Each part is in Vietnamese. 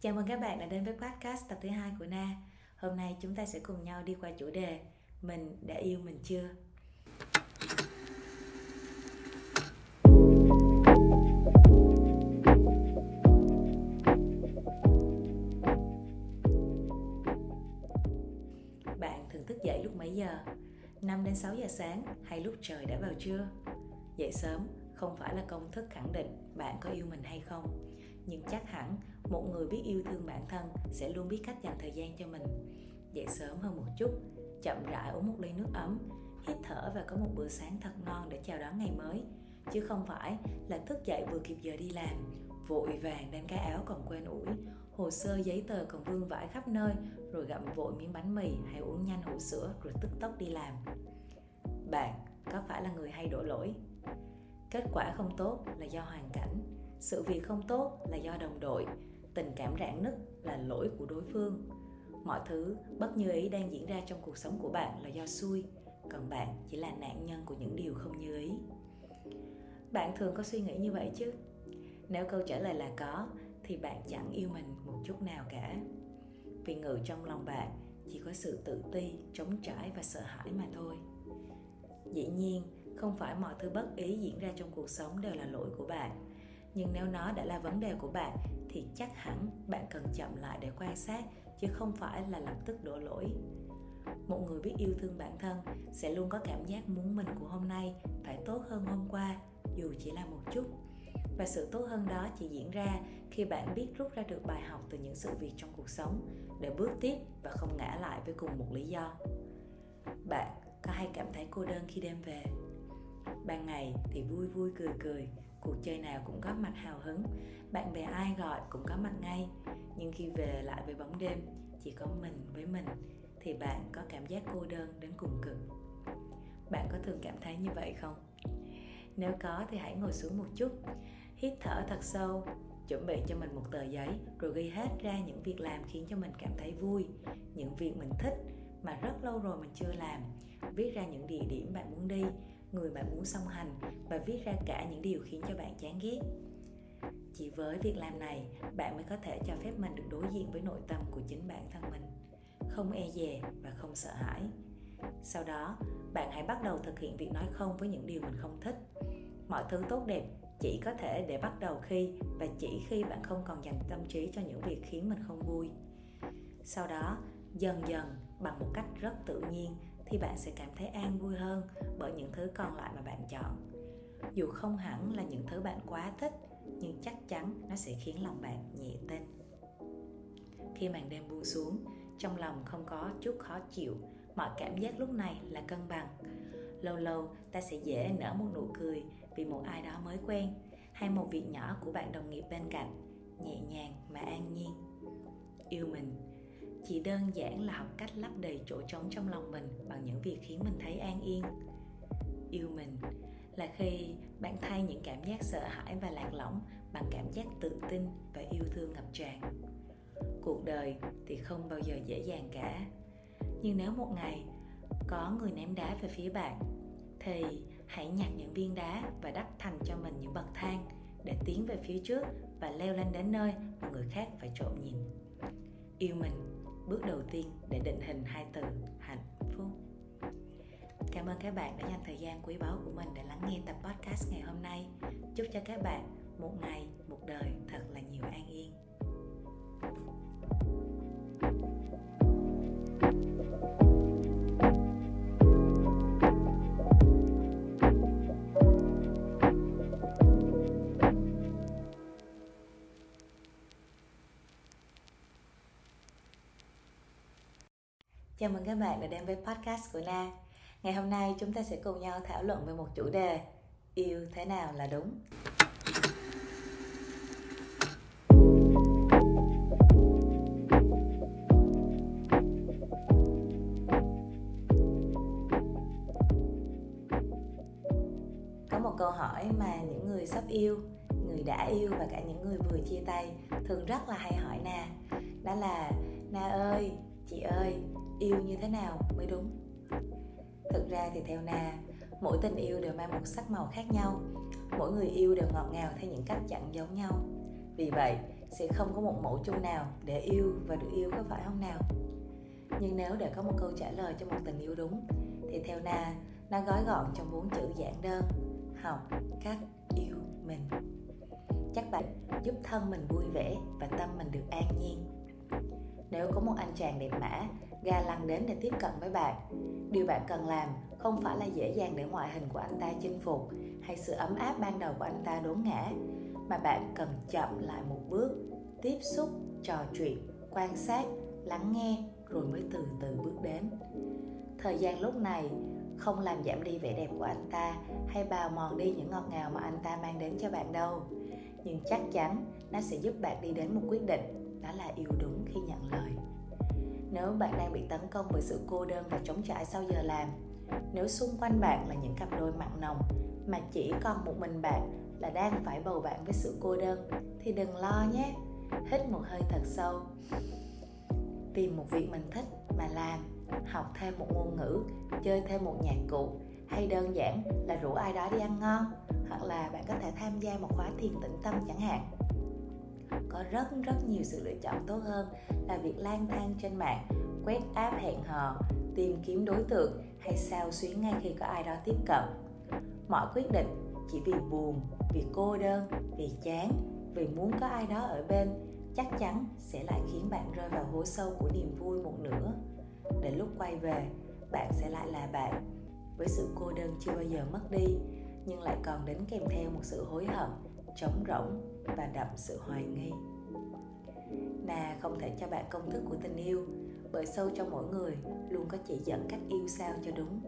Chào mừng các bạn đã đến với podcast tập thứ hai của Na. Hôm nay chúng ta sẽ cùng nhau đi qua chủ đề Mình đã yêu mình chưa? Bạn thường thức dậy lúc mấy giờ? 5 đến 6 giờ sáng hay lúc trời đã vào trưa? Dậy sớm không phải là công thức khẳng định bạn có yêu mình hay không, nhưng chắc hẳn một người biết yêu thương bản thân sẽ luôn biết cách dành thời gian cho mình. Dậy sớm hơn một chút, chậm rãi uống một ly nước ấm, hít thở và có một bữa sáng thật ngon để chào đón ngày mới. Chứ không phải là thức dậy vừa kịp giờ đi làm, vội vàng đem cái áo còn quên ủi, hồ sơ giấy tờ còn vương vãi khắp nơi, rồi gặm vội miếng bánh mì hay uống nhanh hũ sữa rồi tức tốc đi làm. Bạn có phải là người hay đổ lỗi? Kết quả không tốt là do hoàn cảnh, sự việc không tốt là do đồng đội tình cảm rạn nứt là lỗi của đối phương. Mọi thứ bất như ý đang diễn ra trong cuộc sống của bạn là do xui, còn bạn chỉ là nạn nhân của những điều không như ý. Bạn thường có suy nghĩ như vậy chứ? Nếu câu trả lời là có, thì bạn chẳng yêu mình một chút nào cả. Vì ngự trong lòng bạn chỉ có sự tự ti, trống trải và sợ hãi mà thôi. Dĩ nhiên, không phải mọi thứ bất ý diễn ra trong cuộc sống đều là lỗi của bạn nhưng nếu nó đã là vấn đề của bạn, thì chắc hẳn bạn cần chậm lại để quan sát, chứ không phải là lập tức đổ lỗi. Một người biết yêu thương bản thân sẽ luôn có cảm giác muốn mình của hôm nay phải tốt hơn hôm qua, dù chỉ là một chút. Và sự tốt hơn đó chỉ diễn ra khi bạn biết rút ra được bài học từ những sự việc trong cuộc sống để bước tiếp và không ngã lại với cùng một lý do. Bạn có hay cảm thấy cô đơn khi đêm về? Ban ngày thì vui vui cười cười cuộc chơi nào cũng có mặt hào hứng. Bạn bè ai gọi cũng có mặt ngay. Nhưng khi về lại với bóng đêm, chỉ có mình với mình, thì bạn có cảm giác cô đơn đến cùng cực. Bạn có thường cảm thấy như vậy không? Nếu có thì hãy ngồi xuống một chút, hít thở thật sâu, chuẩn bị cho mình một tờ giấy, rồi ghi hết ra những việc làm khiến cho mình cảm thấy vui. Những việc mình thích mà rất lâu rồi mình chưa làm, viết ra những địa điểm bạn muốn đi người bạn muốn song hành và viết ra cả những điều khiến cho bạn chán ghét. Chỉ với việc làm này, bạn mới có thể cho phép mình được đối diện với nội tâm của chính bản thân mình, không e dè và không sợ hãi. Sau đó, bạn hãy bắt đầu thực hiện việc nói không với những điều mình không thích. Mọi thứ tốt đẹp chỉ có thể để bắt đầu khi và chỉ khi bạn không còn dành tâm trí cho những việc khiến mình không vui. Sau đó, dần dần bằng một cách rất tự nhiên thì bạn sẽ cảm thấy an vui hơn bởi những thứ còn lại mà bạn chọn. Dù không hẳn là những thứ bạn quá thích, nhưng chắc chắn nó sẽ khiến lòng bạn nhẹ tên khi màn đêm buông xuống, trong lòng không có chút khó chịu, mọi cảm giác lúc này là cân bằng. Lâu lâu, ta sẽ dễ nở một nụ cười vì một ai đó mới quen hay một việc nhỏ của bạn đồng nghiệp bên cạnh, nhẹ nhàng mà an nhiên. Yêu mình chỉ đơn giản là học cách lấp đầy chỗ trống trong lòng mình bằng những việc khiến mình thấy an yên. Yêu mình là khi bạn thay những cảm giác sợ hãi và lạc lõng bằng cảm giác tự tin và yêu thương ngập tràn. Cuộc đời thì không bao giờ dễ dàng cả. Nhưng nếu một ngày có người ném đá về phía bạn, thì hãy nhặt những viên đá và đắp thành cho mình những bậc thang để tiến về phía trước và leo lên đến nơi mà người khác phải trộm nhìn. Yêu mình bước đầu tiên để định hình hai từ hạnh phúc. Cảm ơn các bạn đã dành thời gian quý báu của mình để lắng nghe tập podcast ngày hôm nay. Chúc cho các bạn một ngày, một đời thật là nhiều an yên. Chào mừng các bạn đã đến với podcast của Na. Ngày hôm nay chúng ta sẽ cùng nhau thảo luận về một chủ đề Yêu thế nào là đúng. Có một câu hỏi mà những người sắp yêu, người đã yêu và cả những người vừa chia tay thường rất là hay hỏi Na. Đó là Na ơi, chị ơi, yêu như thế nào mới đúng? Thực ra thì theo na, mỗi tình yêu đều mang một sắc màu khác nhau. Mỗi người yêu đều ngọt ngào theo những cách chẳng giống nhau. Vì vậy, sẽ không có một mẫu chung nào để yêu và được yêu có phải không nào? Nhưng nếu để có một câu trả lời cho một tình yêu đúng, thì theo na, nó gói gọn trong bốn chữ giản đơn, học cách yêu, mình. Chắc bạn giúp thân mình vui vẻ và tâm mình được an nhiên. Nếu có một anh chàng đẹp mã ga lăn đến để tiếp cận với bạn. Điều bạn cần làm không phải là dễ dàng để ngoại hình của anh ta chinh phục hay sự ấm áp ban đầu của anh ta đốn ngã, mà bạn cần chậm lại một bước, tiếp xúc, trò chuyện, quan sát, lắng nghe rồi mới từ từ bước đến. Thời gian lúc này không làm giảm đi vẻ đẹp của anh ta hay bào mòn đi những ngọt ngào mà anh ta mang đến cho bạn đâu. Nhưng chắc chắn nó sẽ giúp bạn đi đến một quyết định đó là yêu đúng khi nhận lời nếu bạn đang bị tấn công bởi sự cô đơn và trống trải sau giờ làm, nếu xung quanh bạn là những cặp đôi mặn nồng mà chỉ còn một mình bạn là đang phải bầu bạn với sự cô đơn, thì đừng lo nhé. Hít một hơi thật sâu. Tìm một việc mình thích mà làm, học thêm một ngôn ngữ, chơi thêm một nhạc cụ, hay đơn giản là rủ ai đó đi ăn ngon, hoặc là bạn có thể tham gia một khóa thiền tĩnh tâm chẳng hạn có rất rất nhiều sự lựa chọn tốt hơn là việc lang thang trên mạng, quét app hẹn hò, tìm kiếm đối tượng hay sao xuyến ngay khi có ai đó tiếp cận. Mọi quyết định chỉ vì buồn, vì cô đơn, vì chán, vì muốn có ai đó ở bên chắc chắn sẽ lại khiến bạn rơi vào hố sâu của niềm vui một nửa. Đến lúc quay về, bạn sẽ lại là bạn. Với sự cô đơn chưa bao giờ mất đi, nhưng lại còn đến kèm theo một sự hối hận, trống rỗng và đậm sự hoài nghi. Nà không thể cho bạn công thức của tình yêu, bởi sâu trong mỗi người luôn có chỉ dẫn cách yêu sao cho đúng.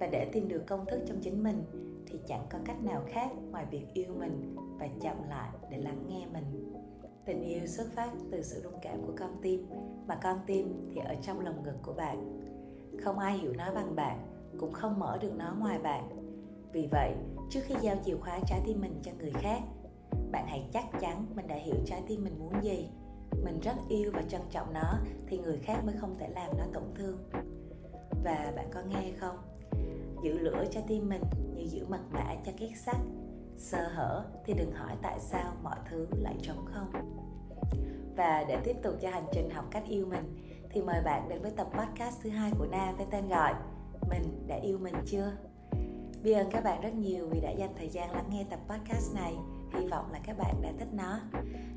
Và để tìm được công thức trong chính mình thì chẳng có cách nào khác ngoài việc yêu mình và chậm lại để lắng nghe mình. Tình yêu xuất phát từ sự rung cảm của con tim, mà con tim thì ở trong lồng ngực của bạn. Không ai hiểu nó bằng bạn, cũng không mở được nó ngoài bạn. Vì vậy, trước khi giao chìa khóa trái tim mình cho người khác bạn hãy chắc chắn mình đã hiểu trái tim mình muốn gì. Mình rất yêu và trân trọng nó, thì người khác mới không thể làm nó tổn thương. Và bạn có nghe không? Giữ lửa cho tim mình như giữ mật mã cho két sắt. Sơ hở thì đừng hỏi tại sao mọi thứ lại trống không. Và để tiếp tục cho hành trình học cách yêu mình, thì mời bạn đến với tập podcast thứ hai của Na với tên gọi Mình đã yêu mình chưa? Biết ơn các bạn rất nhiều vì đã dành thời gian lắng nghe tập podcast này. Hy vọng là các bạn đã thích nó.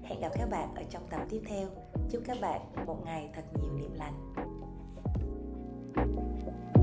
Hẹn gặp các bạn ở trong tập tiếp theo. Chúc các bạn một ngày thật nhiều niềm lành. thank you